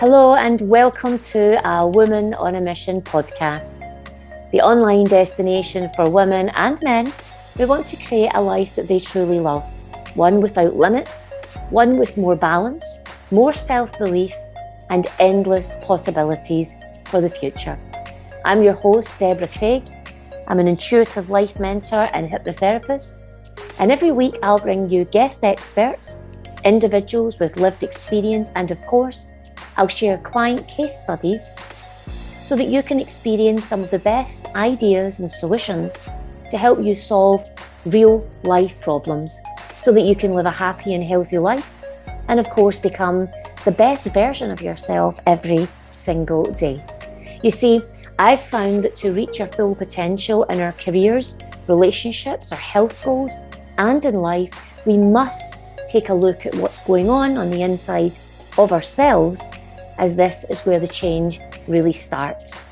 Hello, and welcome to a Woman on a Mission podcast, the online destination for women and men who want to create a life that they truly love, one without limits, one with more balance, more self belief, and endless possibilities for the future. I'm your host, Deborah Craig. I'm an intuitive life mentor and hypnotherapist, and every week I'll bring you guest experts, individuals with lived experience, and of course, I'll share client case studies so that you can experience some of the best ideas and solutions to help you solve real life problems so that you can live a happy and healthy life and, of course, become the best version of yourself every single day. You see, I've found that to reach our full potential in our careers, relationships, our health goals, and in life, we must take a look at what's going on on the inside of ourselves as this is where the change really starts.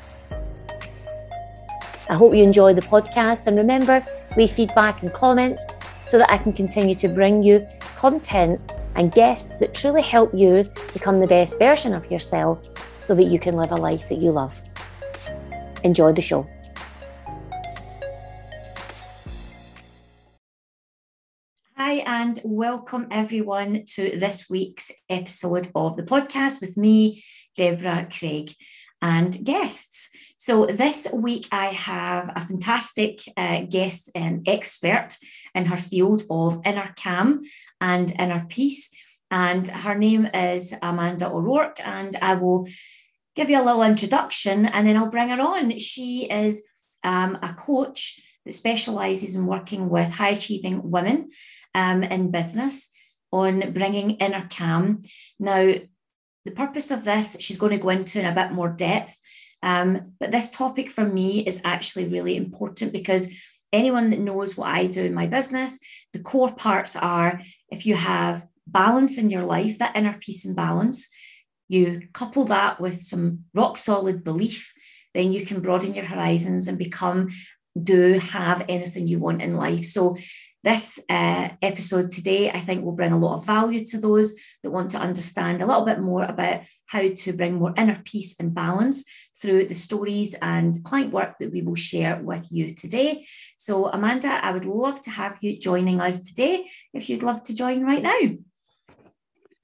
I hope you enjoy the podcast and remember, leave feedback and comments so that I can continue to bring you content and guests that truly help you become the best version of yourself so that you can live a life that you love. Enjoy the show. Hi, and welcome everyone to this week's episode of the podcast with me, Deborah Craig, and guests. So, this week I have a fantastic uh, guest and expert in her field of inner calm and inner peace. And her name is Amanda O'Rourke, and I will give you a little introduction and then I'll bring her on. She is um, a coach that specializes in working with high achieving women um, in business on bringing inner calm. Now, the purpose of this, she's going to go into in a bit more depth. Um, but this topic for me is actually really important because anyone that knows what I do in my business, the core parts are if you have balance in your life, that inner peace and balance, you couple that with some rock solid belief, then you can broaden your horizons and become, do have anything you want in life. So this uh, episode today, I think, will bring a lot of value to those that want to understand a little bit more about how to bring more inner peace and balance through the stories and client work that we will share with you today. So, Amanda, I would love to have you joining us today if you'd love to join right now.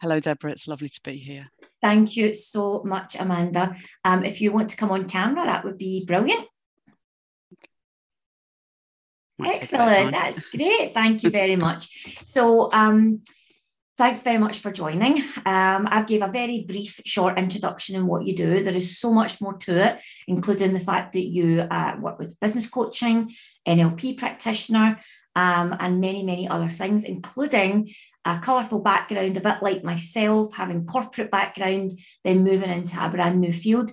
Hello, Deborah. It's lovely to be here. Thank you so much, Amanda. Um, if you want to come on camera, that would be brilliant. Excellent. That's great. Thank you very much. So, um, thanks very much for joining. Um, I've gave a very brief, short introduction in what you do. There is so much more to it, including the fact that you uh, work with business coaching, NLP practitioner, um, and many, many other things, including a colourful background, a bit like myself, having corporate background, then moving into a brand new field.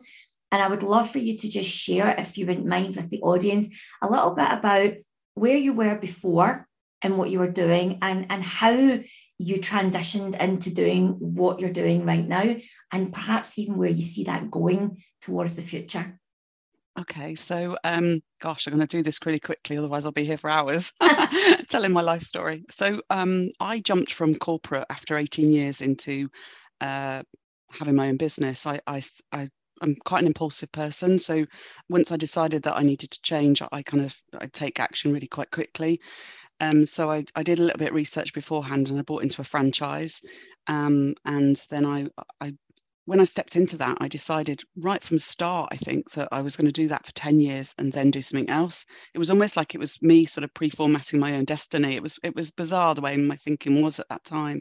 And I would love for you to just share, if you wouldn't mind, with the audience a little bit about where you were before and what you were doing and, and how you transitioned into doing what you're doing right now and perhaps even where you see that going towards the future. Okay so um gosh i'm going to do this really quickly otherwise i'll be here for hours telling my life story. So um i jumped from corporate after 18 years into uh having my own business. I, I i I'm quite an impulsive person. So once I decided that I needed to change, I kind of I take action really quite quickly. Um, so I, I did a little bit of research beforehand and I bought into a franchise. Um, and then I, I when I stepped into that, I decided right from the start, I think that I was going to do that for 10 years and then do something else. It was almost like it was me sort of pre-formatting my own destiny. It was it was bizarre the way my thinking was at that time.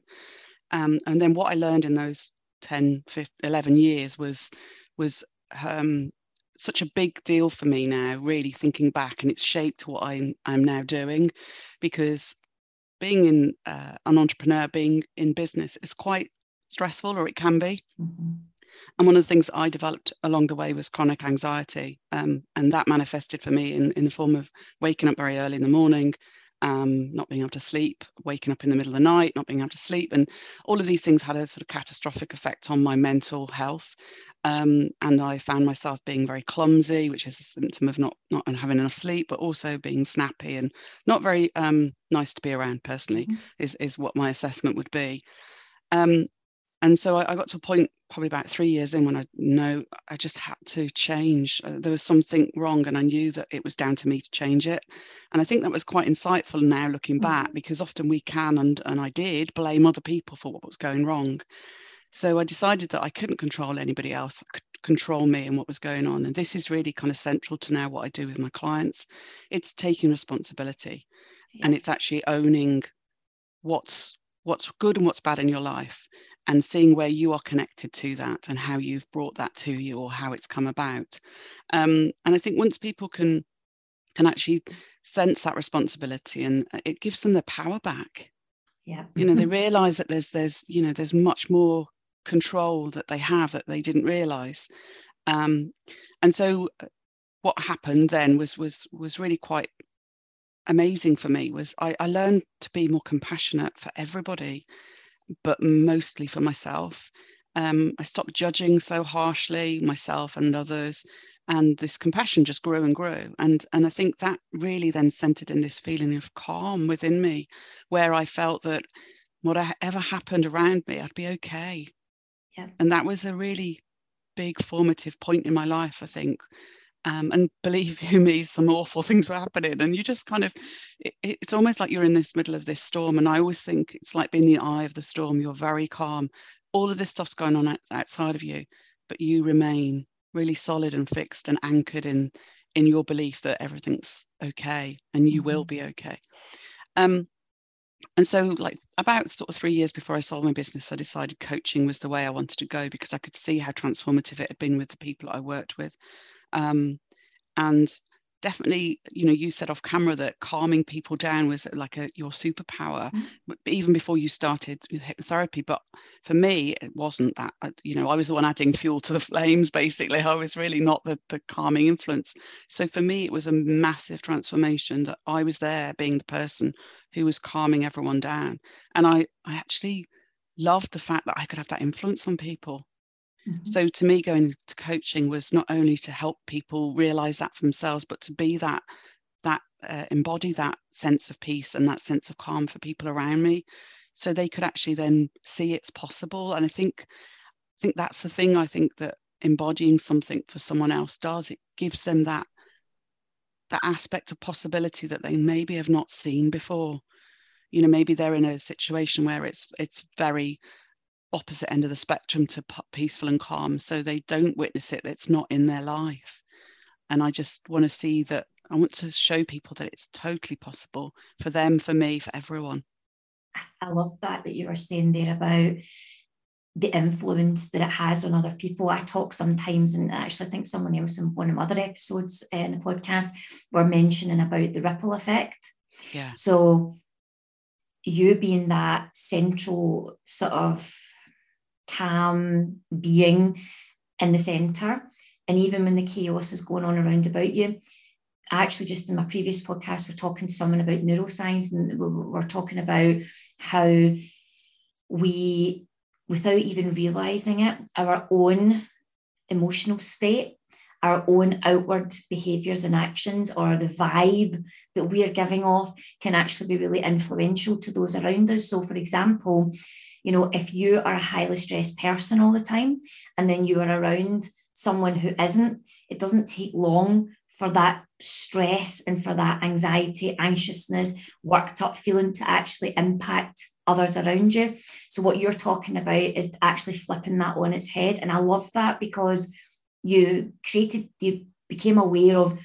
Um, and then what I learned in those 10, 15, 11 years was was um, such a big deal for me now, really thinking back, and it's shaped what I'm, I'm now doing because being in uh, an entrepreneur, being in business is quite stressful, or it can be. Mm-hmm. And one of the things I developed along the way was chronic anxiety. Um, and that manifested for me in, in the form of waking up very early in the morning, um, not being able to sleep, waking up in the middle of the night, not being able to sleep. And all of these things had a sort of catastrophic effect on my mental health. Um, and I found myself being very clumsy, which is a symptom of not not having enough sleep, but also being snappy and not very um, nice to be around. Personally, mm-hmm. is is what my assessment would be. Um, and so I, I, got to a point probably about three years in when I know I just had to change. Uh, there was something wrong, and I knew that it was down to me to change it. And I think that was quite insightful now looking mm-hmm. back because often we can, and, and I did, blame other people for what was going wrong. So I decided that I couldn't control anybody else, I could control me and what was going on. And this is really kind of central to now what I do with my clients. It's taking responsibility yeah. and it's actually owning what's what's good and what's bad in your life and seeing where you are connected to that and how you've brought that to you or how it's come about. Um, and I think once people can can actually sense that responsibility and it gives them their power back. Yeah. You know, they realize that there's there's, you know, there's much more control that they have that they didn't realize um, and so uh, what happened then was was was really quite amazing for me was I, I learned to be more compassionate for everybody but mostly for myself um, I stopped judging so harshly myself and others, and this compassion just grew and grew. And and I think that really then centered in this feeling of calm within me, where I felt that whatever happened around me, I'd be okay. Yeah. And that was a really big formative point in my life, I think. Um, and believe you me, some awful things were happening. And you just kind of, it, it's almost like you're in this middle of this storm. And I always think it's like being the eye of the storm. You're very calm. All of this stuff's going on outside of you, but you remain really solid and fixed and anchored in in your belief that everything's okay and you mm-hmm. will be okay. Um, and so like about sort of three years before i sold my business i decided coaching was the way i wanted to go because i could see how transformative it had been with the people i worked with. Um, and definitely you know you said off camera that calming people down was like a your superpower mm-hmm. even before you started with hypnotherapy. But for me it wasn't that. You know i was the one adding fuel to the flames basically. I was really not the, the calming influence. So for me it was a massive transformation that i was there being the person who was calming everyone down and i i actually loved the fact that i could have that influence on people Mm-hmm. So to me, going to coaching was not only to help people realize that for themselves, but to be that that uh, embody that sense of peace and that sense of calm for people around me, so they could actually then see it's possible. And I think I think that's the thing. I think that embodying something for someone else does it gives them that that aspect of possibility that they maybe have not seen before. You know maybe they're in a situation where it's it's very opposite end of the spectrum to peaceful and calm so they don't witness it it's not in their life. And i just want to see that i want to show people that it's totally possible for them for me for everyone. I love that that you were saying there about the influence that it has on other people. I talk sometimes, and actually, I think someone else in one of my other episodes uh, in the podcast were mentioning about the ripple effect. Yeah. So, you being that central sort of calm being in the center. And even when the chaos is going on around about you, actually just in my previous podcast, we're talking to someone about neuroscience and we're talking about how we, without even realizing it, our own emotional state, our own outward behaviors and actions, or the vibe that we are giving off can actually be really influential to those around us. So, for example, you know, if you are a highly stressed person all the time and then you are around someone who isn't, it doesn't take long for that stress and for that anxiety, anxiousness, worked up feeling to actually impact others around you. So, what you're talking about is actually flipping that on its head. And I love that because you created, you became aware of,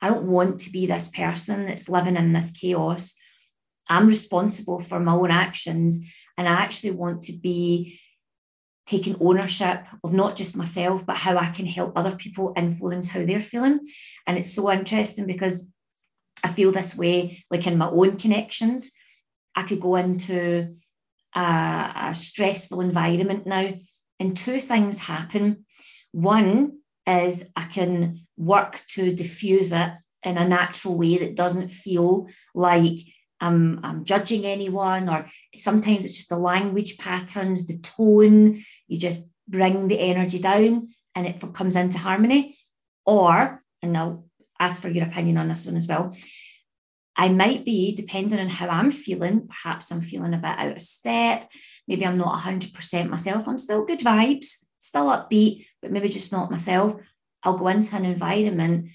I don't want to be this person that's living in this chaos. I'm responsible for my own actions. And I actually want to be taking ownership of not just myself, but how I can help other people influence how they're feeling. And it's so interesting because I feel this way, like in my own connections. I could go into a, a stressful environment now, and two things happen. One is I can work to diffuse it in a natural way that doesn't feel like I'm, I'm judging anyone, or sometimes it's just the language patterns, the tone, you just bring the energy down and it comes into harmony. Or, and I'll ask for your opinion on this one as well, I might be, depending on how I'm feeling, perhaps I'm feeling a bit out of step. Maybe I'm not 100% myself. I'm still good vibes, still upbeat, but maybe just not myself. I'll go into an environment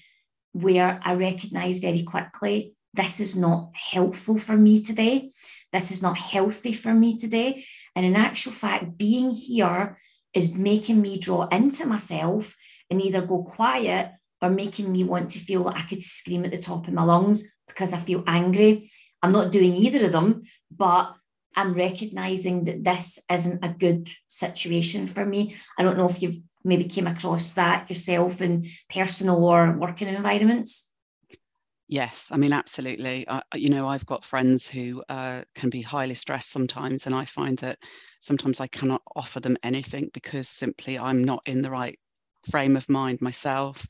where I recognize very quickly this is not helpful for me today. This is not healthy for me today. And in actual fact, being here is making me draw into myself and either go quiet or making me want to feel like I could scream at the top of my lungs because I feel angry. I'm not doing either of them, but I'm recognizing that this isn't a good situation for me. I don't know if you've maybe came across that yourself in personal or working environments. Yes, I mean, absolutely. Uh, you know, I've got friends who uh, can be highly stressed sometimes, and I find that sometimes I cannot offer them anything because simply I'm not in the right frame of mind myself,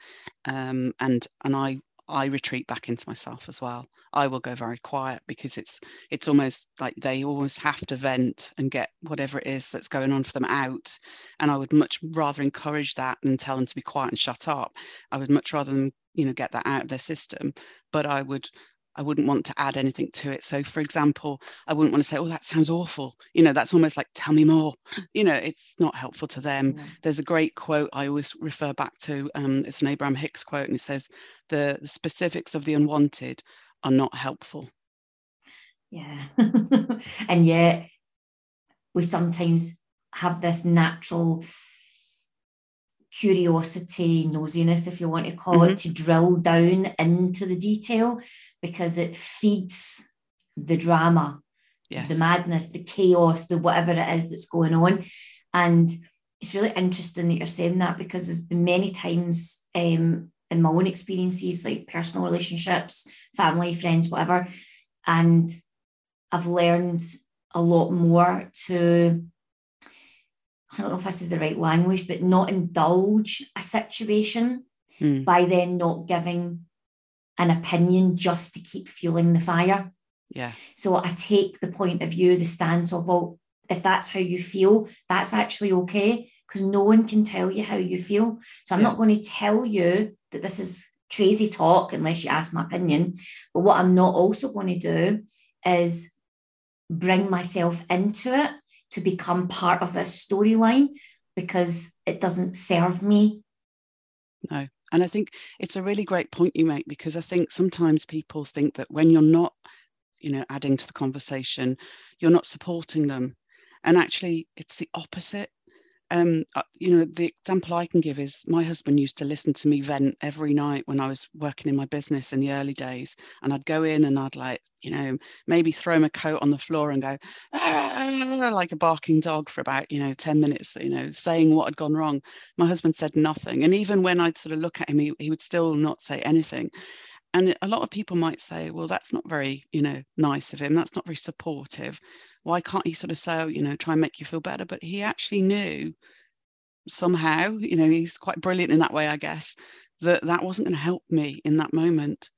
um, and and I I retreat back into myself as well. I will go very quiet because it's it's almost like they almost have to vent and get whatever it is that's going on for them out. And I would much rather encourage that than tell them to be quiet and shut up. I would much rather them, you know, get that out of their system. But I would I wouldn't want to add anything to it. So, for example, I wouldn't want to say, "Oh, that sounds awful." You know, that's almost like, "Tell me more." You know, it's not helpful to them. Yeah. There's a great quote I always refer back to. Um, it's an Abraham Hicks quote, and it says, "The, the specifics of the unwanted are not helpful." Yeah, and yet we sometimes have this natural curiosity, nosiness, if you want to call mm-hmm. it, to drill down into the detail because it feeds the drama, yes. the madness, the chaos, the whatever it is that's going on. And it's really interesting that you're saying that because there's been many times um, in my own experiences, like personal relationships, family, friends, whatever. And I've learned a lot more to I don't know if this is the right language, but not indulge a situation mm. by then not giving an opinion just to keep fueling the fire. Yeah. So I take the point of view, the stance of, well, if that's how you feel, that's actually okay because no one can tell you how you feel. So I'm yeah. not going to tell you that this is crazy talk unless you ask my opinion. But what I'm not also going to do is bring myself into it to become part of this storyline because it doesn't serve me. No. And I think it's a really great point you make because I think sometimes people think that when you're not, you know, adding to the conversation, you're not supporting them. And actually, it's the opposite um, uh, you know, the example I can give is my husband used to listen to me vent every night when I was working in my business in the early days. And I'd go in and I'd like, you know, maybe throw my coat on the floor and go ah, like a barking dog for about, you know, 10 minutes, you know, saying what had gone wrong. My husband said nothing. And even when I'd sort of look at him, he, he would still not say anything. And a lot of people might say, well, that's not very, you know, nice of him. That's not very supportive why can't he sort of say, oh, you know, try and make you feel better? But he actually knew somehow, you know, he's quite brilliant in that way, I guess, that that wasn't going to help me in that moment.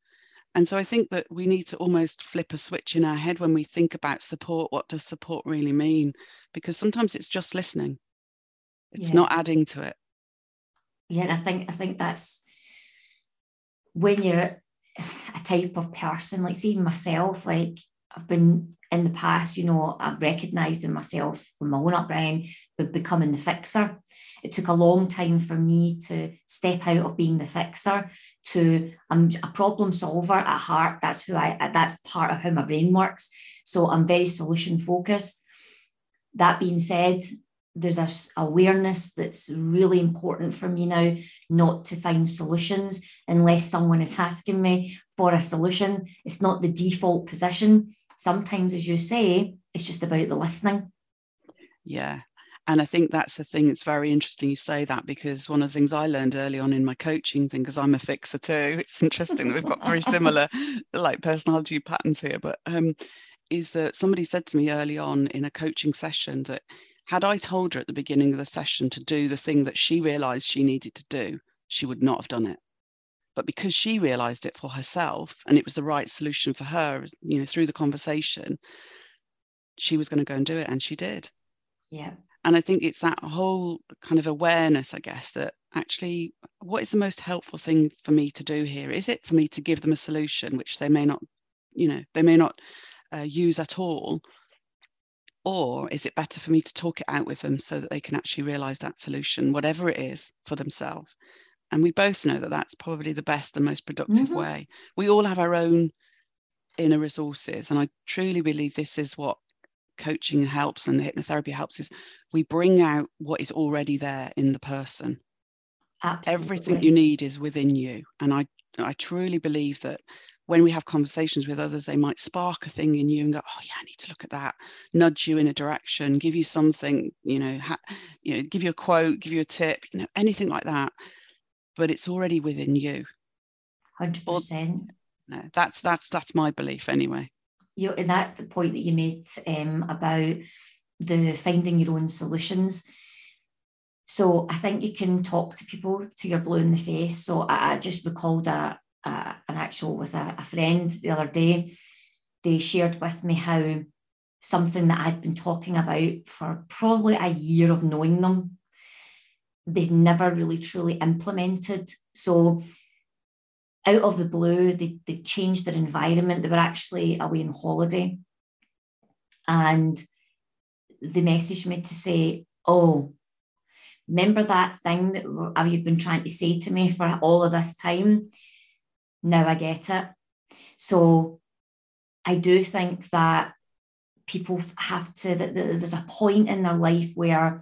And so I think that we need to almost flip a switch in our head when we think about support. What does support really mean? Because sometimes it's just listening. It's yeah. not adding to it. Yeah, and I think I think that's when you're a type of person, like even myself, like I've been in the past, you know, I've recognized in myself from my own upbringing, but becoming the fixer. It took a long time for me to step out of being the fixer to I'm a problem solver at heart. That's who I that's part of how my brain works. So I'm very solution focused. That being said, there's a awareness that's really important for me now not to find solutions unless someone is asking me for a solution it's not the default position sometimes, as you say, it's just about the listening. Yeah. And I think that's the thing. It's very interesting you say that because one of the things I learned early on in my coaching thing, because I'm a fixer too, it's interesting that we've got very similar like personality patterns here, but um, is that somebody said to me early on in a coaching session that had I told her at the beginning of the session to do the thing that she realized she needed to do, she would not have done it. But because she realized it for herself and it was the right solution for her you know through the conversation she was going to go and do it and she did. Yeah. And i think it's that whole kind of awareness i guess that actually what is the most helpful thing for me to do here? Is it for me to give them a solution which they may not you know they may not uh, use at all or is it better for me to talk it out with them so that they can actually realize that solution whatever it is for themselves and we both know that that's probably the best and most productive mm-hmm. way we all have our own inner resources and i truly believe this is what coaching helps and hypnotherapy helps is we bring out what is already there in the person Absolutely. everything you need is within you and i i truly believe that when we have conversations with others, they might spark a thing in you and go, "Oh yeah, I need to look at that." Nudge you in a direction, give you something, you know, ha- you know, give you a quote, give you a tip, you know, anything like that. But it's already within you. Hundred percent. No, that's that's that's my belief anyway. You know, that the point that you made um, about the finding your own solutions. So I think you can talk to people to your blue in the face. So I, I just recalled a, a, an actual with a, a friend the other day. They shared with me how something that I'd been talking about for probably a year of knowing them, they'd never really truly implemented. So out of the blue, they, they changed their environment. They were actually away on holiday. And they messaged me to say, Oh, remember that thing that uh, you've been trying to say to me for all of this time? Now I get it. So I do think that people have to, that there's a point in their life where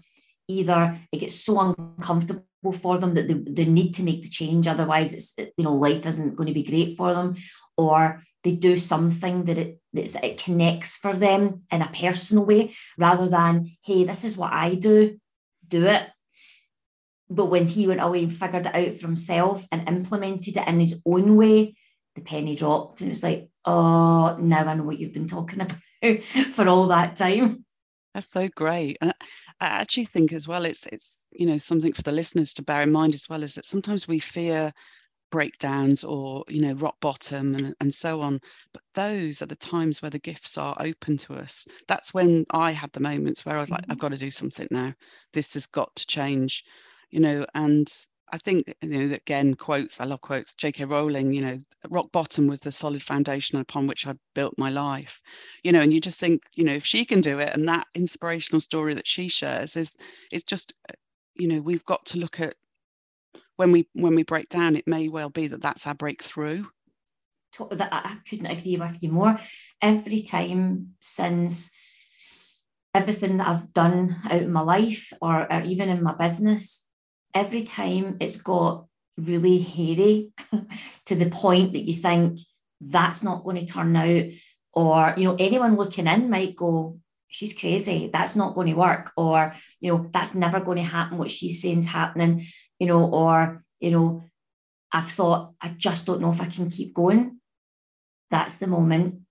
either it gets so uncomfortable for them that they, they need to make the change otherwise it's you know life isn't going to be great for them or they do something that it that it connects for them in a personal way rather than hey this is what i do do it but when he went away and figured it out for himself and implemented it in his own way, the penny dropped. And it was like, oh, now I know what you've been talking about for all that time. That's so great. And I actually think as well, it's it's you know something for the listeners to bear in mind as well is that sometimes we fear breakdowns or you know rock bottom and, and so on but those are the times where the gifts are open to us that's when i had the moments where i was like mm-hmm. i've got to do something now this has got to change you know, and I think, you know, again, quotes, I love quotes, J.K. Rowling, you know, rock bottom was the solid foundation upon which I built my life, you know, and you just think, you know, if she can do it and that inspirational story that she shares is, it's just, you know, we've got to look at when we, when we break down, it may well be that that's our breakthrough. That I couldn't agree with you more. Every time since everything that I've done out in my life or, or even in my business, every time it's got really hairy to the point that you think that's not going to turn out or you know anyone looking in might go she's crazy that's not going to work or you know that's never going to happen what she's saying is happening you know or you know i've thought i just don't know if i can keep going. That's the moment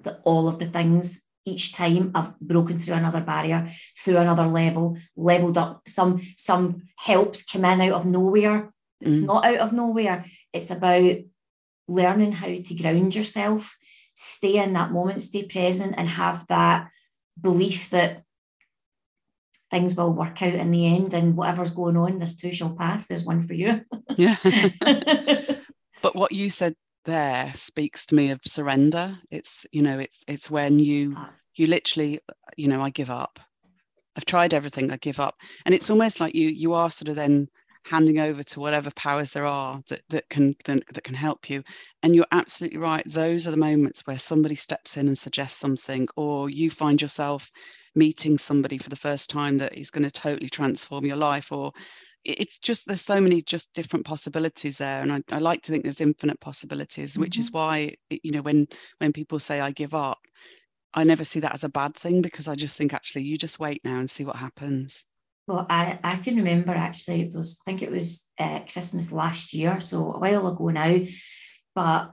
that all of the things each time I've broken through another barrier, through another level, leveled up. Some some helps come in out of nowhere. It's mm. not out of nowhere. It's about learning how to ground yourself, stay in that moment, stay present, and have that belief that things will work out in the end and whatever's going on, this too shall pass. There's one for you. yeah. but what you said there speaks to me of surrender. It's you know it's it's when you ah. you literally you know i give up. I've tried everything i give up. And it's almost like you you are sort of then handing over to whatever powers there are that, that can that, that can help you. And you're absolutely right those are the moments where somebody steps in and suggests something or you find yourself meeting somebody for the first time that is going to totally transform your life or it's just there's so many just different possibilities there and I, I like to think there's infinite possibilities mm-hmm. which is mm-hmm. why you know when when people say I give up I never see that as a bad thing because I just think actually you just wait now and see what happens well I, I can remember actually it was I think it was uh, Christmas last year so a while ago now but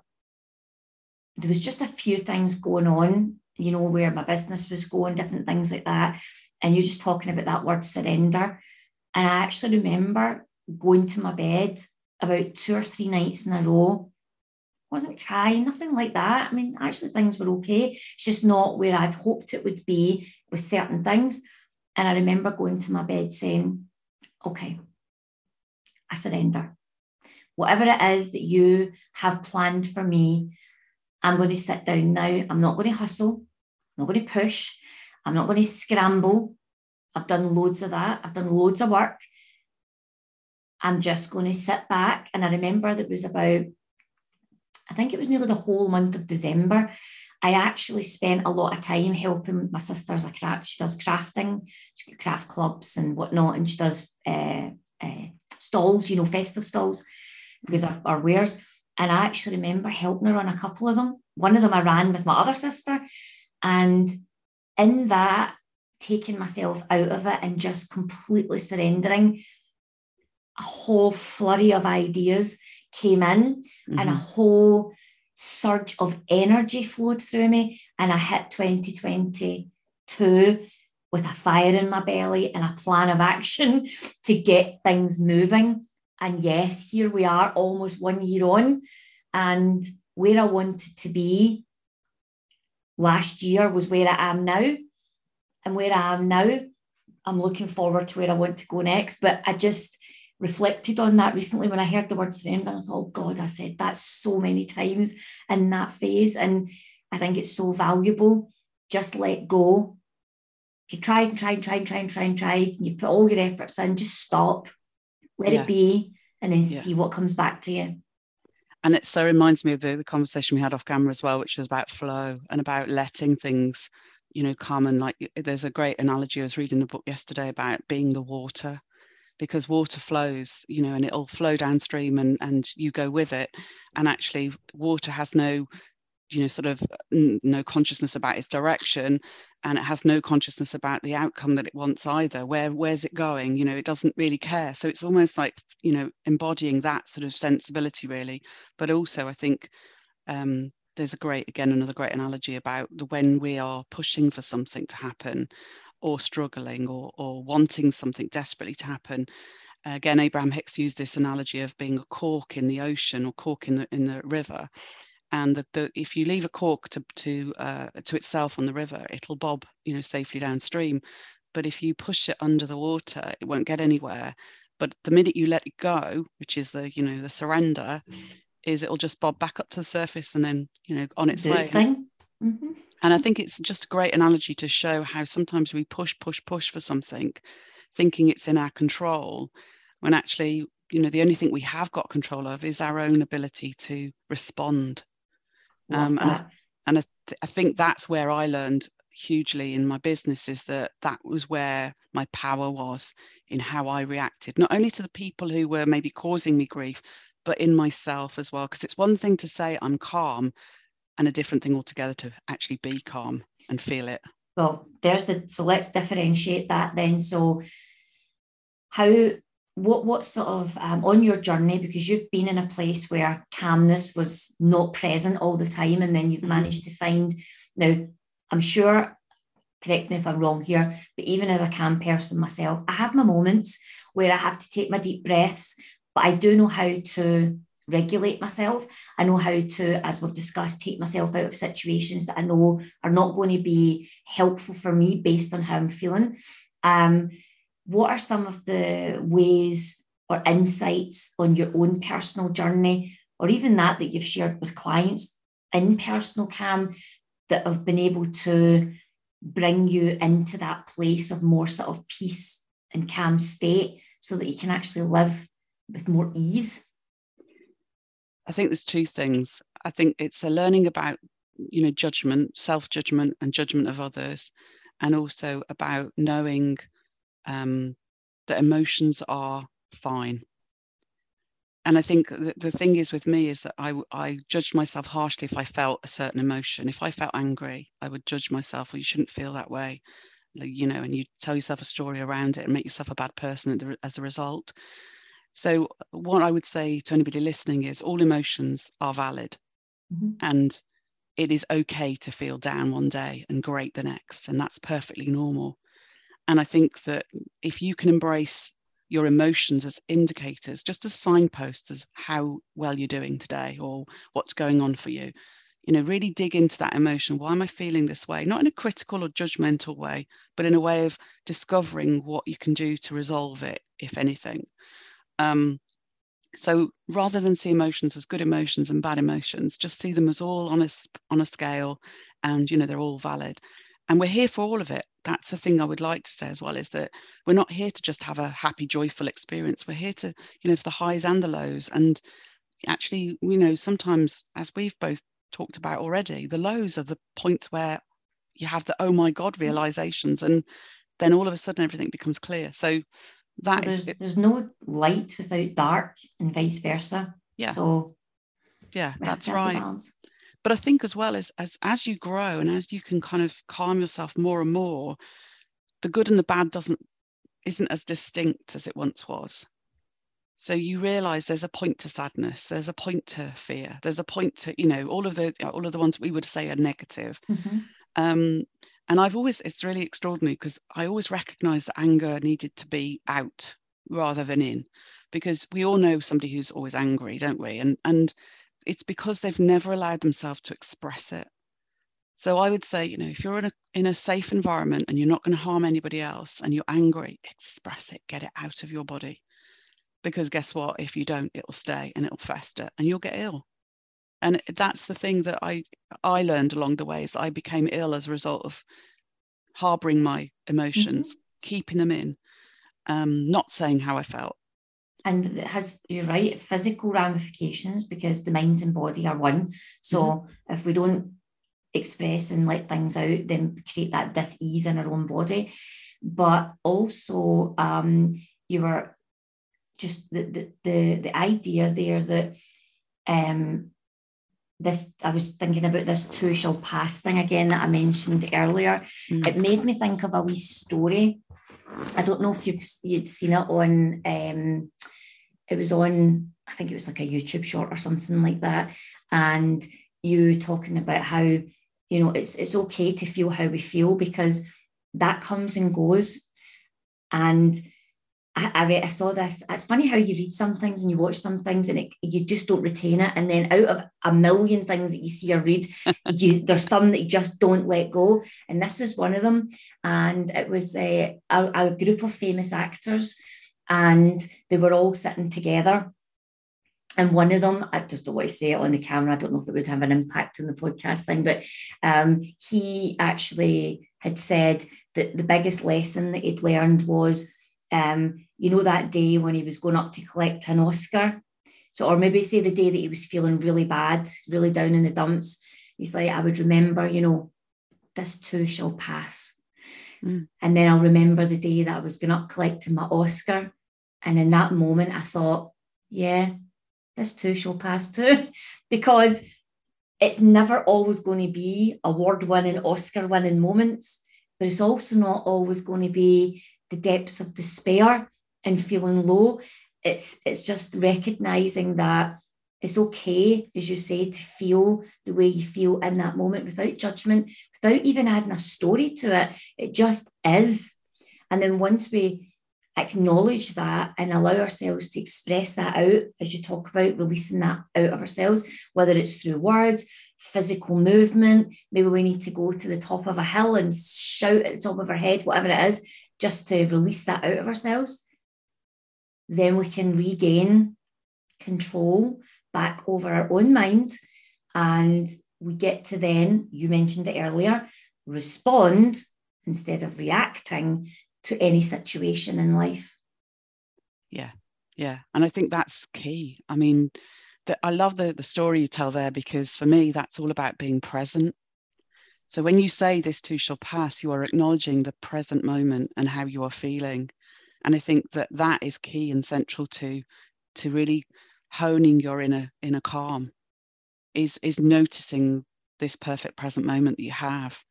there was just a few things going on you know where my business was going different things like that and you're just talking about that word surrender and I actually remember going to my bed about two or three nights in a row. Wasn't crying, nothing like that. I mean, actually, things were okay. It's just not where I'd hoped it would be with certain things. And I remember going to my bed saying, okay, I surrender. Whatever it is that you have planned for me, I'm going to sit down now. I'm not going to hustle. I'm not going to push. I'm not going to scramble. I've done loads of that. I've done loads of work. I'm just going to sit back. And I remember that was about, I think it was nearly the whole month of December. I actually spent a lot of time helping my sister's a craft. She does crafting, she got craft clubs and whatnot, and she does uh, uh, stalls, you know, festive stalls because of our wares. And I actually remember helping her on a couple of them. One of them I ran with my other sister. And in that, taking myself out of it and just completely surrendering, a whole flurry of ideas came in mm-hmm. and a mm-hmm. whole surge of energy flowed through me. And I hit 2022 with a fire in my belly and a plan of action to get things moving. And yes, here we are almost one year on. And where I wanted to be last year was where I am now. And where I am now, I'm looking forward to where I want to go next. But I just reflected on that recently when I heard the word surrender. I thought, oh God, I said that so many times in that phase. And I think it's so valuable. Just let go. You've tried and tried and tried and tried and tried and tried, and you've put all your efforts in, just stop, let yeah. it be, and then yeah. see what comes back to you. And it so reminds me of the, the conversation we had off camera as well, which was about flow and about letting things, you know, come. And like there's a great analogy. I was reading a book yesterday about being the water because water flows, you know, and it'll flow downstream and, and you go with it. And actually, water has no, you know, sort of no consciousness about its direction and it has no consciousness about the outcome that it wants either. Where where's it going? You know, it doesn't really care. So it's almost like, you know, embodying that sort of sensibility really. But also I think um, there's a great again another great analogy about when we are pushing for something to happen or struggling or, or wanting something desperately to happen. Again, Abraham Hicks used this analogy of being a cork in the ocean or cork in the, in the river. And the, the, if you leave a cork to, to, uh, to itself on the river, it'll bob you know, safely downstream. But if you push it under the water, it won't get anywhere. But the minute you let it go, which is the you know the surrender, mm. Is it'll just bob back up to the surface and then you know on its Do way. Thing. Mm-hmm. And I think it's just a great analogy to show how sometimes we push, push, push for something, thinking it's in our control, when actually, you know, the only thing we have got control of is our own ability to respond. Um, and I, and I, th- I think that's where I learned hugely in my business is that that was where my power was in how I reacted, not only to the people who were maybe causing me grief, but in myself as well. Because it's one thing to say I'm calm, and a different thing altogether to actually be calm and feel it. Well, there's the so let's differentiate that then. So, how what what sort of um, on your journey because you've been in a place where calmness was not present all the time, and then you've mm-hmm. managed to find now. I'm sure. Correct me if I'm wrong here, but even as a calm person myself, I have my moments where I have to take my deep breaths, but I do know how to regulate myself. I know how to, as we've discussed, take myself out of situations that I know are not going to be helpful for me based on how I'm feeling. Um, what are some of the ways or insights on your own personal journey, or even that that you've shared with clients in personal cam that have been able to bring you into that place of more sort of peace and calm state so that you can actually live with more ease I think there's two things. I think it's a learning about, you know, judgment, self judgment, and judgment of others, and also about knowing um, that emotions are fine. And I think the, the thing is with me is that I, I judged myself harshly if I felt a certain emotion. If I felt angry, I would judge myself, well, you shouldn't feel that way, you know, and you tell yourself a story around it and make yourself a bad person as a result. So, what I would say to anybody listening is all emotions are valid mm-hmm. and it is okay to feel down one day and great the next. And that's perfectly normal. And I think that if you can embrace your emotions as indicators, just as signposts as how well you're doing today or what's going on for you, you know, really dig into that emotion. Why am I feeling this way? Not in a critical or judgmental way, but in a way of discovering what you can do to resolve it, if anything um, So rather than see emotions as good emotions and bad emotions, just see them as all on a, on a scale and, you know, they're all valid. And we're here for all of it. That's the thing I would like to say as well is that we're not here to just have a happy, joyful experience. We're here to, you know, for the highs and the lows. And actually, you know, sometimes, as we've both talked about already, the lows are the points where you have the oh my God realizations. And then all of a sudden everything becomes clear. So that there's, there's no light without dark and vice versa. Yeah. So yeah, that's right. But I think as well as as as you grow and as you can kind of calm yourself more and more, the good and the bad doesn't isn't as distinct as it once was. So you realize there's a point to sadness, there's a point to fear, there's a point to, you know, all of the all of the ones we would say are negative. Mm-hmm. Um, and I've always, it's really extraordinary because I always recognized that anger needed to be out rather than in, because we all know somebody who's always angry, don't we? And, and it's because they've never allowed themselves to express it. So I would say, you know, if you're in a in a safe environment and you're not going to harm anybody else and you're angry, express it, get it out of your body. Because guess what? If you don't, it'll stay and it'll fester and you'll get ill and that's the thing that i i learned along the way is i became ill as a result of harboring my emotions mm-hmm. keeping them in um, not saying how i felt and it has you're right physical ramifications because the mind and body are one so mm-hmm. if we don't express and let things out then create that dis-ease in our own body but also um, you were just the, the the the idea there that um this I was thinking about this too shall pass thing again that I mentioned earlier. Mm. It made me think of a wee story. I don't know if you've you'd seen it on um it was on I think it was like a YouTube short or something like that. And you talking about how, you know, it's it's okay to feel how we feel because that comes and goes. And I, I, read, I saw this. It's funny how you read some things and you watch some things and it, you just don't retain it. And then out of a million things that you see or read, you there's some that you just don't let go. And this was one of them. And it was uh, a, a group of famous actors, and they were all sitting together. And one of them, I just don't want to say it on the camera. I don't know if it would have an impact on the podcast thing, but um, he actually had said that the biggest lesson that he'd learned was um, you know, that day when he was going up to collect an Oscar. So, or maybe say the day that he was feeling really bad, really down in the dumps. He's like, I would remember, you know, this too shall pass. Mm. And then I'll remember the day that I was going up collecting my Oscar. And in that moment, I thought, yeah, this too shall pass too. because it's never always going to be award winning, Oscar winning moments, but it's also not always going to be the depths of despair and feeling low. It's it's just recognizing that it's okay, as you say, to feel the way you feel in that moment without judgment, without even adding a story to it. It just is. And then once we acknowledge that and allow ourselves to express that out, as you talk about releasing that out of ourselves, whether it's through words, physical movement, maybe we need to go to the top of a hill and shout at the top of our head, whatever it is, just to release that out of ourselves, then we can regain control back over our own mind. And we get to then, you mentioned it earlier, respond instead of reacting to any situation in life. Yeah, yeah. And I think that's key. I mean, I love the, the story you tell there because for me, that's all about being present so when you say this too shall pass, you are acknowledging the present moment and how you are feeling. And I think that that is key and central to to really honing your inner inner calm is is noticing this perfect present moment that you have.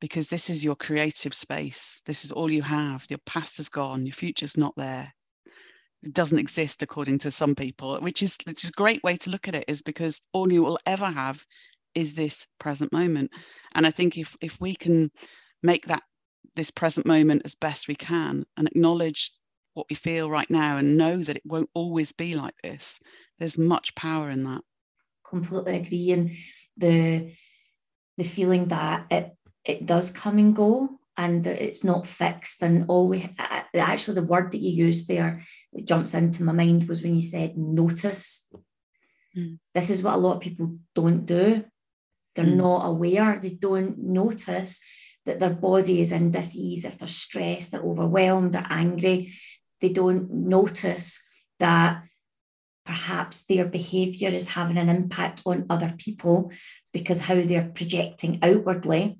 Because this is your creative space. This is all you have. Your past is gone. Your future's not there. It doesn't exist according to some people which is which is a great way to look at it is because all you will ever have is this present moment and i think if if we can make that this present moment as best we can and acknowledge what we feel right now and know that it won't always be like this there's much power in that completely agree and the the feeling that it it does come and go and it's not fixed. And all we actually the word that you used there that jumps into my mind was when you said notice. Mm. This is what a lot of people don't do. They're mm. not aware, they don't notice that their body is in dis-ease if they're stressed, they're overwhelmed, they're angry. They don't notice that perhaps their behavior is having an impact on other people because how they're projecting outwardly.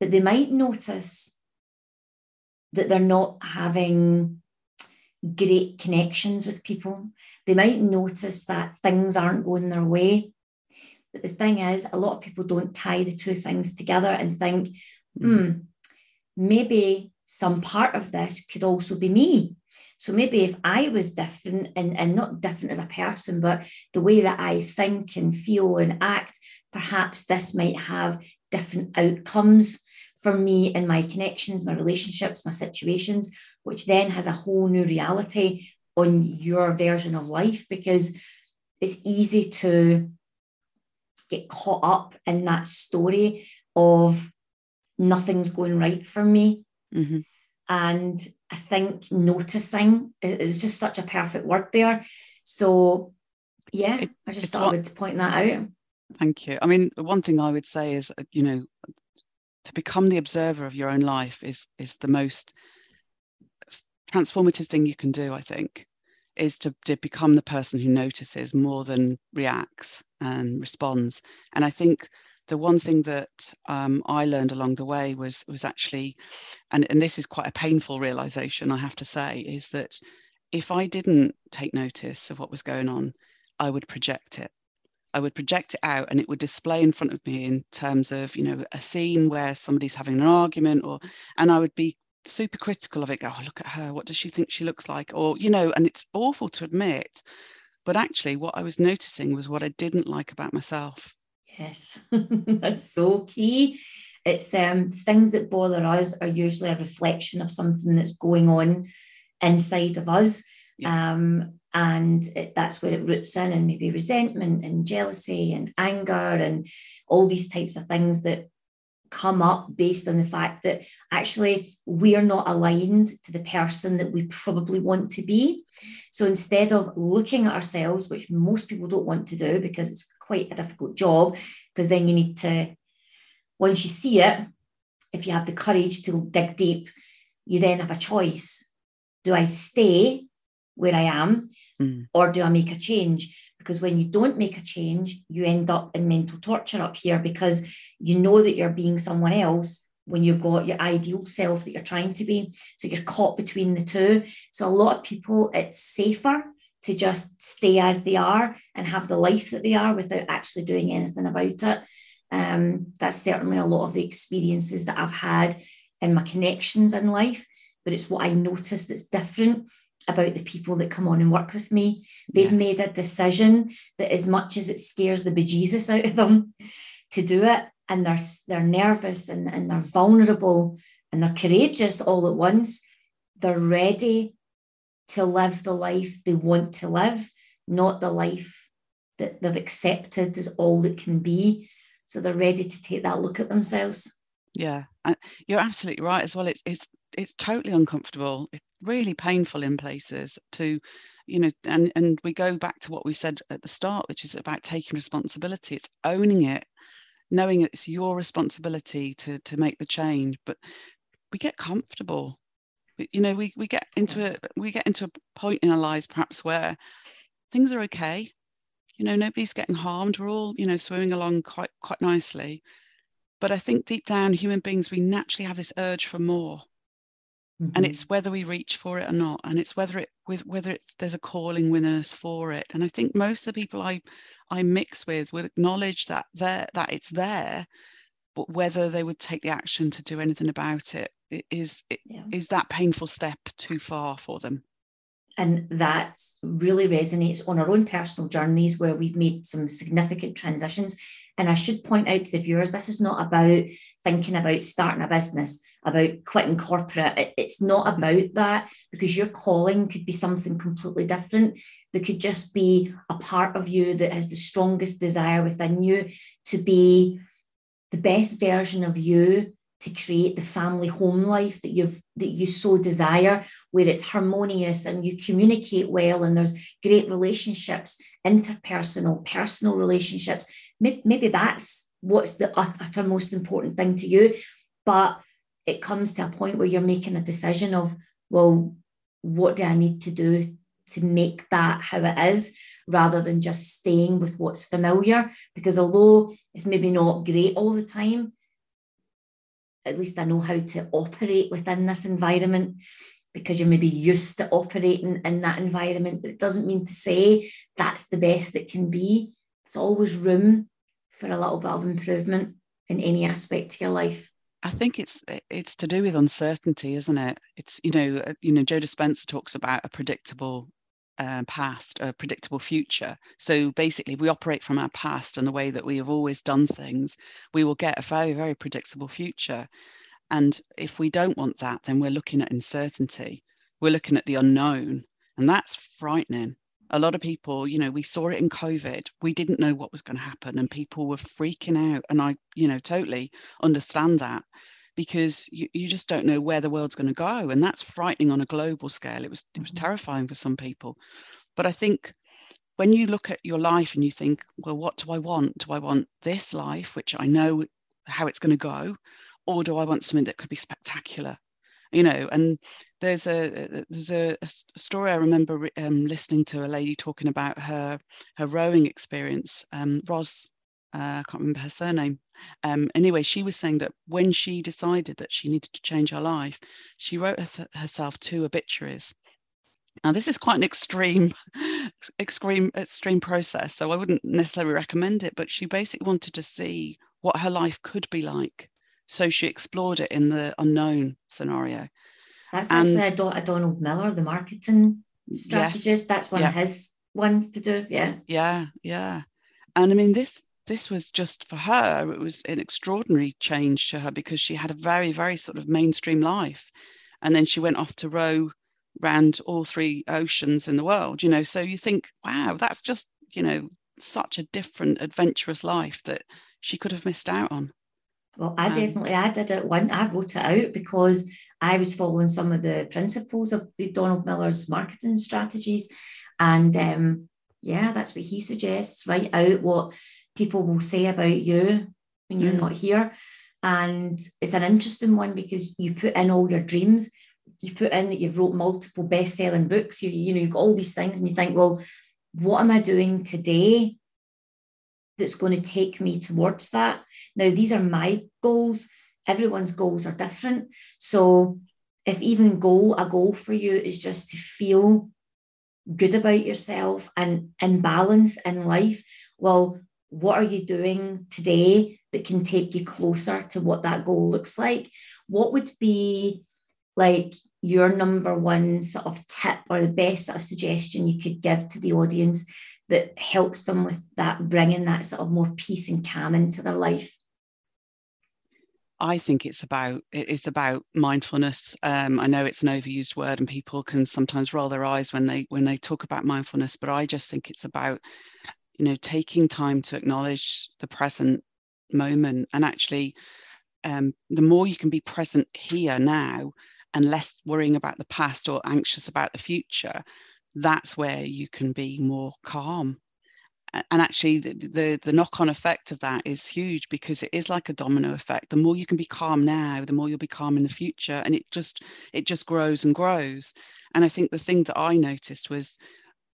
But they might notice that they're not having great connections with people. They might notice that things aren't going their way. But the thing is, a lot of people don't tie the two things together and think, hmm, mm. maybe some part of this could also be me. So maybe if I was different and, and not different as a person, but the way that I think and feel and act, perhaps this might have different outcomes for me in my connections, my relationships, my situations, which then has a whole new reality on your version of life because it's easy to get caught up in that story of nothing's going right for me. Mm-hmm. And I think noticing it, was just such a perfect word there. So, yeah, it, I just thought I would point that out. Thank you. I mean, one thing I would say is, you know, to become the observer of your own life is is the most transformative thing you can do i think is to, to become the person who notices more than reacts and responds and i think the one thing that um, I learned along the way was was actually, and, and this is quite a painful realization, I have to say, is that if I didn't take notice of what was going on, I would project it. I would project it out and it would display in front of me in terms of, you know, a scene where somebody's having an argument or, and I would be super critical of it. Go, oh, look at her. What does she think she looks like? Or, you know, and it's awful to admit. But actually, what I was noticing was what I didn't like about myself. Yes, that's so key. It's um, things that bother us are usually a reflection of something that's going on inside of us. Yeah. Um, and it, that's where it roots in and maybe resentment and jealousy and anger and all these types of things that come up based on the fact that actually we are not aligned to the person that we probably want to be. So instead of looking at ourselves, which most people don't want to do because it's quite a difficult job, because then you need to, once you see it, if you have the courage to dig deep, you then have a choice. Do I stay where I am mm. or do I make a change? Because when you don't make a change, you end up in mental torture up here because you know that you're being someone else when you've got your ideal self that you're trying to be. So you're caught between the two. So a lot of people, it's safer to just stay as they are and have the life that they are without actually doing anything about it. Um, that's certainly a lot of the experiences that I've had in my connections in life, but it's what I notice that's different about the people that come on and work with me. They've yes. made a decision that as much as it scares the bejesus out of them to do it, and they're they're nervous and, and they're vulnerable and they're courageous all at once, they're ready to live the life they want to live, not the life that they've accepted as all that can be. So they're ready to take that look at themselves. Yeah, you're absolutely right as well. It's it's it's totally uncomfortable. It's really painful in places to, you know, and and we go back to what we said at the start, which is about taking responsibility. It's owning it, knowing it's your responsibility to to make the change. But we get comfortable. You know, we we get into a we get into a point in our lives perhaps where things are okay. You know, nobody's getting harmed. We're all, you know, swimming along quite quite nicely. But I think deep down, human beings, we naturally have this urge for more Mm-hmm. and it's whether we reach for it or not and it's whether it with whether it's there's a calling within us for it and i think most of the people i i mix with would acknowledge that there that it's there but whether they would take the action to do anything about it, it is it, yeah. is that painful step too far for them and that really resonates on our own personal journeys where we've made some significant transitions. And I should point out to the viewers, this is not about thinking about starting a business, about quitting corporate. It's not mm-hmm. about that because your calling could be something completely different. There could just be a part of you that has the strongest desire within you to be the best version of you to create the family home life that you've that you so desire where it's harmonious and you communicate well and there's great relationships interpersonal personal relationships. Maybe, maybe that's what's the uttermost important thing to you but it comes to a point where you're making a decision of well what do i need to do to make that how it is rather than just staying with what's familiar? Because although it's maybe not great all the time at least I know how to operate within this environment because you're maybe used to operating in that environment. But it doesn't mean to say that's the best it can be. It's always room for a little bit of improvement in any aspect of your life. I think it's it's to do with uncertainty, isn't it? It's you know uh, you know Joe Dispenza talks about a predictable uh, past, a predictable future. So basically, we operate from our past and the way that we have always done things, we will get a very, very predictable future. And if we don't want that, then we're looking at uncertainty. We're looking at the unknown, and that's frightening. A lot of people, you know, we saw it in COVID. We didn't know what was going to happen, and people were freaking out. And I, you know, totally understand that because you, you just don't know where the world's going to go and that's frightening on a global scale. It was it was mm-hmm. terrifying for some people. But i think when you look at your life and you think well what do i want? Do i want this life which i know how it's going to go or do i want something that could be spectacular? You know and there's a there's a, a story i remember um, listening to a lady talking about her her rowing experience. Um, Roz uh, i can't remember her surname um, anyway, she was saying that when she decided that she needed to change her life, she wrote her herself two obituaries. Now, this is quite an extreme, extreme, extreme process, so I wouldn't necessarily recommend it. But she basically wanted to see what her life could be like, so she explored it in the unknown scenario. That's and, actually a, Donald Miller, the marketing strategist. Yes, That's one yeah. of his ones to do. Yeah. Yeah, yeah. And I mean, this this was just for her, it was an extraordinary change to her because she had a very, very sort of mainstream life. And then she went off to row around all three oceans in the world, you know. So you think, wow, that's just, you know, such a different, adventurous life that she could have missed out on. Well, I um, definitely I did it one. I wrote it out because I was following some of the principles of the Donald Miller's marketing strategies, and um, yeah, that's what he suggests. Write out what people will say about you when you're mm. not here. And it's an interesting one because you put in all your dreams. You put in that you've wrote multiple best-selling books. You, you know, you've got all these things, and you think, well, what am I doing today that's going to take me towards that? Now, these are my goals. Everyone's goals are different. So if even goal, a goal for you is just to feel good about yourself and in balance in life, well, what are you doing today that can take you closer to what that goal looks like? What would be like your number one sort of tip or the best sort of suggestion you could give to the audience that helps them with that, bringing that sort of more peace and calm into their life? I think it's about it's about mindfulness. Um, I know it's an overused word, and people can sometimes roll their eyes when they when they talk about mindfulness. But I just think it's about you know taking time to acknowledge the present moment and actually um, the more you can be present here now and less worrying about the past or anxious about the future that's where you can be more calm. And actually the, the, the knock-on effect of that is huge because it is like a domino effect. The more you can be calm now the more you'll be calm in the future and it just it just grows and grows. And i think the thing that i noticed was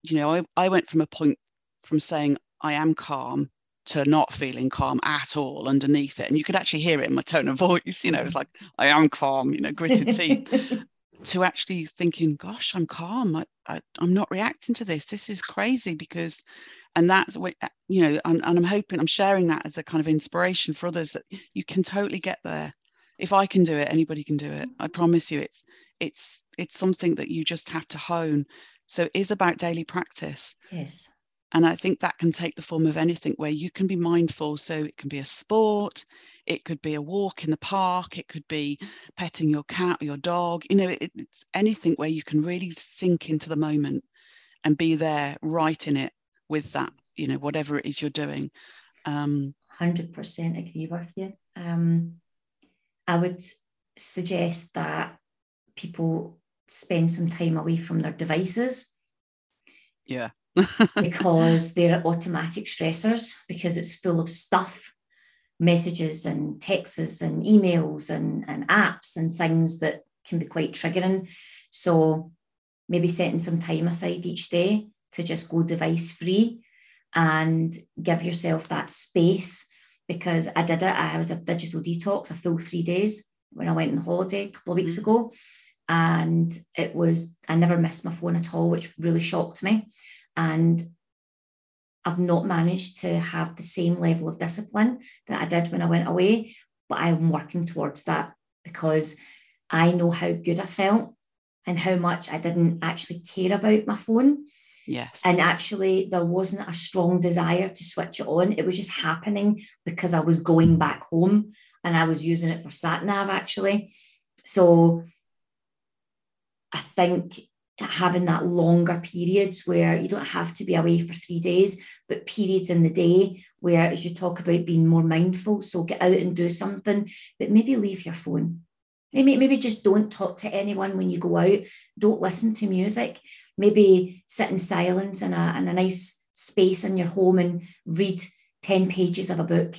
you know i, I went from a point from saying I am calm to not feeling calm at all underneath it. And you could actually hear it in my tone of voice, you know, it's like, I am calm, you know, gritted teeth, to actually thinking, gosh, I'm calm. I, I, am not reacting to this. This is crazy because, and that's what, uh, you know, and, and I'm hoping, I'm sharing that as a kind of inspiration for others that you can totally get there. If I can do it, anybody can do it. I promise you, it's, it's, it's something that you just have to hone. So it is about daily practice. Yes and I think that can take the form of anything where you can be mindful. So it can be a sport, it could be a walk in the park, it could be petting your cat or your dog. You know, it, it's anything where you can really sink into the moment and be there right in it with that, you know, whatever it is you're doing. Um, 100% agree with you. Um, I would suggest that people spend some time away from their devices. Yeah. Because they're automatic stressors because it's full of stuff, messages and texts and emails and, and apps and things that can be quite triggering. So maybe setting some time aside each day to just go device free and give yourself that space because I did it. I had a digital detox, a full three days when I went on holiday a couple of weeks mm-hmm. ago. And it was, I never missed my phone at all, which really shocked me. And I've not managed to have the same level of discipline that I did when I went away, but I'm working towards that because I know how good I felt and how much I didn't actually care about my phone. Yes. And actually, there wasn't a strong desire to switch it on. It was just happening because I was going back home and I was using it for sat nav actually. So I think having that longer periods where you don't have to be away for three days, but periods in the day where, as you talk about being more mindful, so get out and do something, but maybe leave your phone. Maybe, maybe just don't talk to anyone when you go out. Don't listen to music. Maybe sit in silence in a, in a nice space in your home and read 10 pages of a book.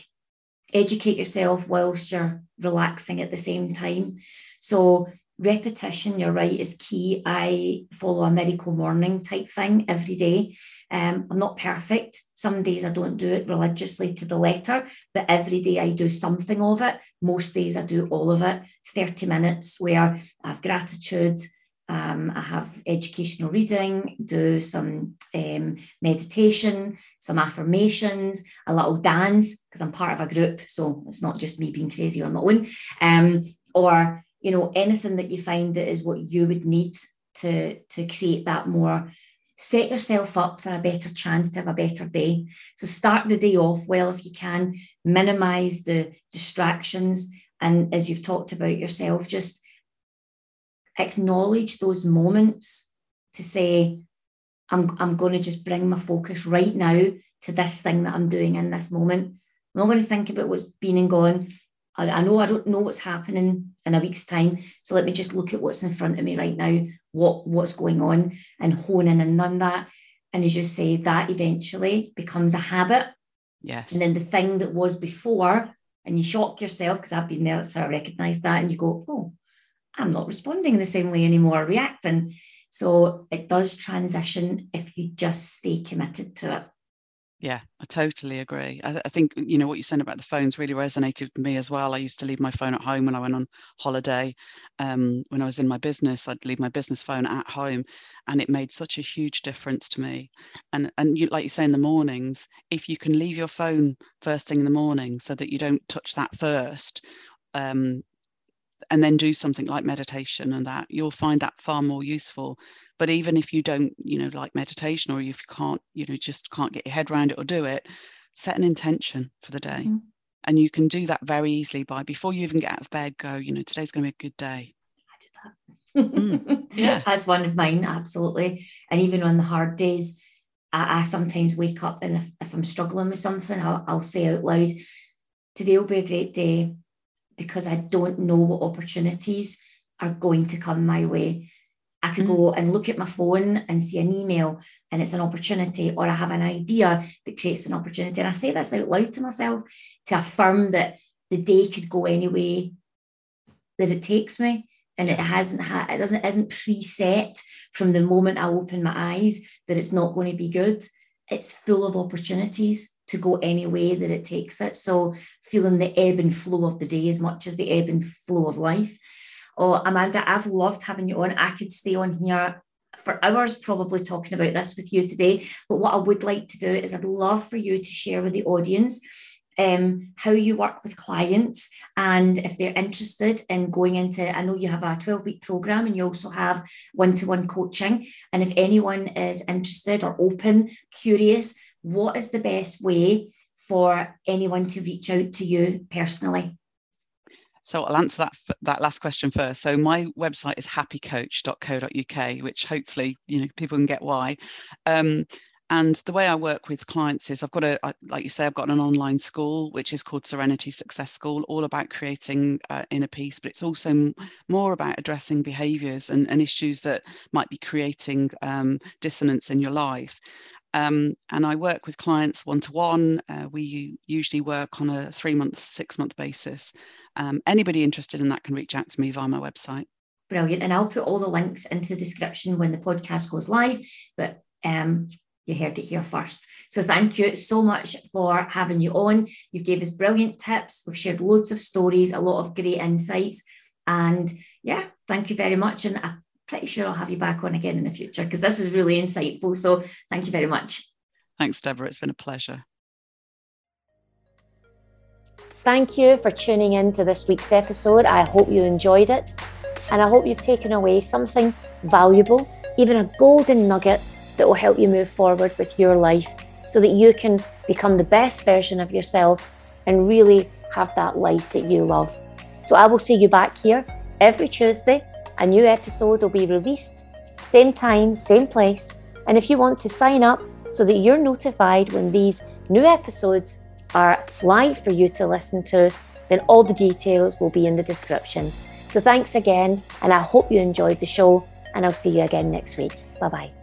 Educate yourself whilst you're relaxing at the same time. So repetition, you're right, is key. I follow a miracle morning type thing every day. Um, I'm not perfect. Some days I don't do it religiously to the letter, but every day I do something of it. Most days I do all of it, 30 minutes where I have gratitude. Um, I have educational reading, do some um, meditation, some affirmations, a little dance, because I'm part of a group. So it's not just me being crazy on my own. Um, or you know anything that you find that is what you would need to to create that more set yourself up for a better chance to have a better day. So start the day off well if you can minimize the distractions and as you've talked about yourself just acknowledge those moments to say i'm, I'm going to just bring my focus right now to this thing that i'm doing in this moment. I'm not going to think about what's been and gone I, I know I don't know what's happening in a week's time. So let me just look at what's in front of me right now, what what's going on, and hone in and on that. And as you say, that eventually becomes a habit. Yes. And then the thing that was before, and you shock yourself because I've been there, that's how I recognize that. And you go, oh, I'm not responding the same way anymore, reacting. So it does transition if you just stay committed to it. Yeah, I totally agree. I, I, think you know what you said about the phones really resonated with me as well. I used to leave my phone at home when I went on holiday. Um, when I was in my business, I'd leave my business phone at home, and it made such a huge difference to me. And and you, like you say in the mornings, if you can leave your phone first thing in the morning, so that you don't touch that first, um, and then do something like meditation and that you'll find that far more useful. But even if you don't you know like meditation or if you can't you know just can't get your head around it or do it set an intention for the day. Mm. and you can do that very easily by before you even get out of bed go you know today's going to be a good day. I did that. Mm. yeah. That's one of mine absolutely. And even on the hard days I, I sometimes wake up and if, if i'm struggling with something I'll, I'll say out loud today will be a great day because I don't know what opportunities are going to come my way. I could mm. go and look at my phone and see an email and it's an opportunity, or I have an idea that creates an opportunity. And I say this out loud to myself to affirm that the day could go any way that it takes me. And it hasn't had it doesn't isn't preset from the moment I open my eyes that it's not going to be good. It's full of opportunities to go any way that it takes it. So feeling the ebb and flow of the day as much as the ebb and flow of life. Oh, Amanda, I've loved having you on. I could stay on here for hours probably talking about this with you today. But what I would like to do is I'd love for you to share with the audience um, how you work with clients and if they're interested in going into i know you have a 12 week program and you also have one-to-one coaching and if anyone is interested or open curious what is the best way for anyone to reach out to you personally so I'll answer that that last question first. So my website is happycoach.co.uk, which hopefully you know people can get why. Um, And the way I work with clients is I've got a, like you say, I've got an online school, which is called Serenity Success School, all about creating uh, inner peace, but it's also more about addressing behaviors and, and issues that might be creating um, dissonance in your life. Um, and I work with clients one to one. We usually work on a three month, six month basis. Um, anybody interested in that can reach out to me via my website. Brilliant. And I'll put all the links into the description when the podcast goes live. But um, you heard it here first. So thank you so much for having you on. You've gave us brilliant tips. We've shared loads of stories, a lot of great insights. And yeah, thank you very much. And I'm pretty sure I'll have you back on again in the future because this is really insightful. So thank you very much. Thanks, Deborah. It's been a pleasure. Thank you for tuning in to this week's episode. I hope you enjoyed it. And I hope you've taken away something valuable, even a golden nugget that will help you move forward with your life so that you can become the best version of yourself and really have that life that you love. So I will see you back here every Tuesday. A new episode will be released, same time, same place. And if you want to sign up so that you're notified when these new episodes are live for you to listen to, then all the details will be in the description. So thanks again, and I hope you enjoyed the show, and I'll see you again next week. Bye bye.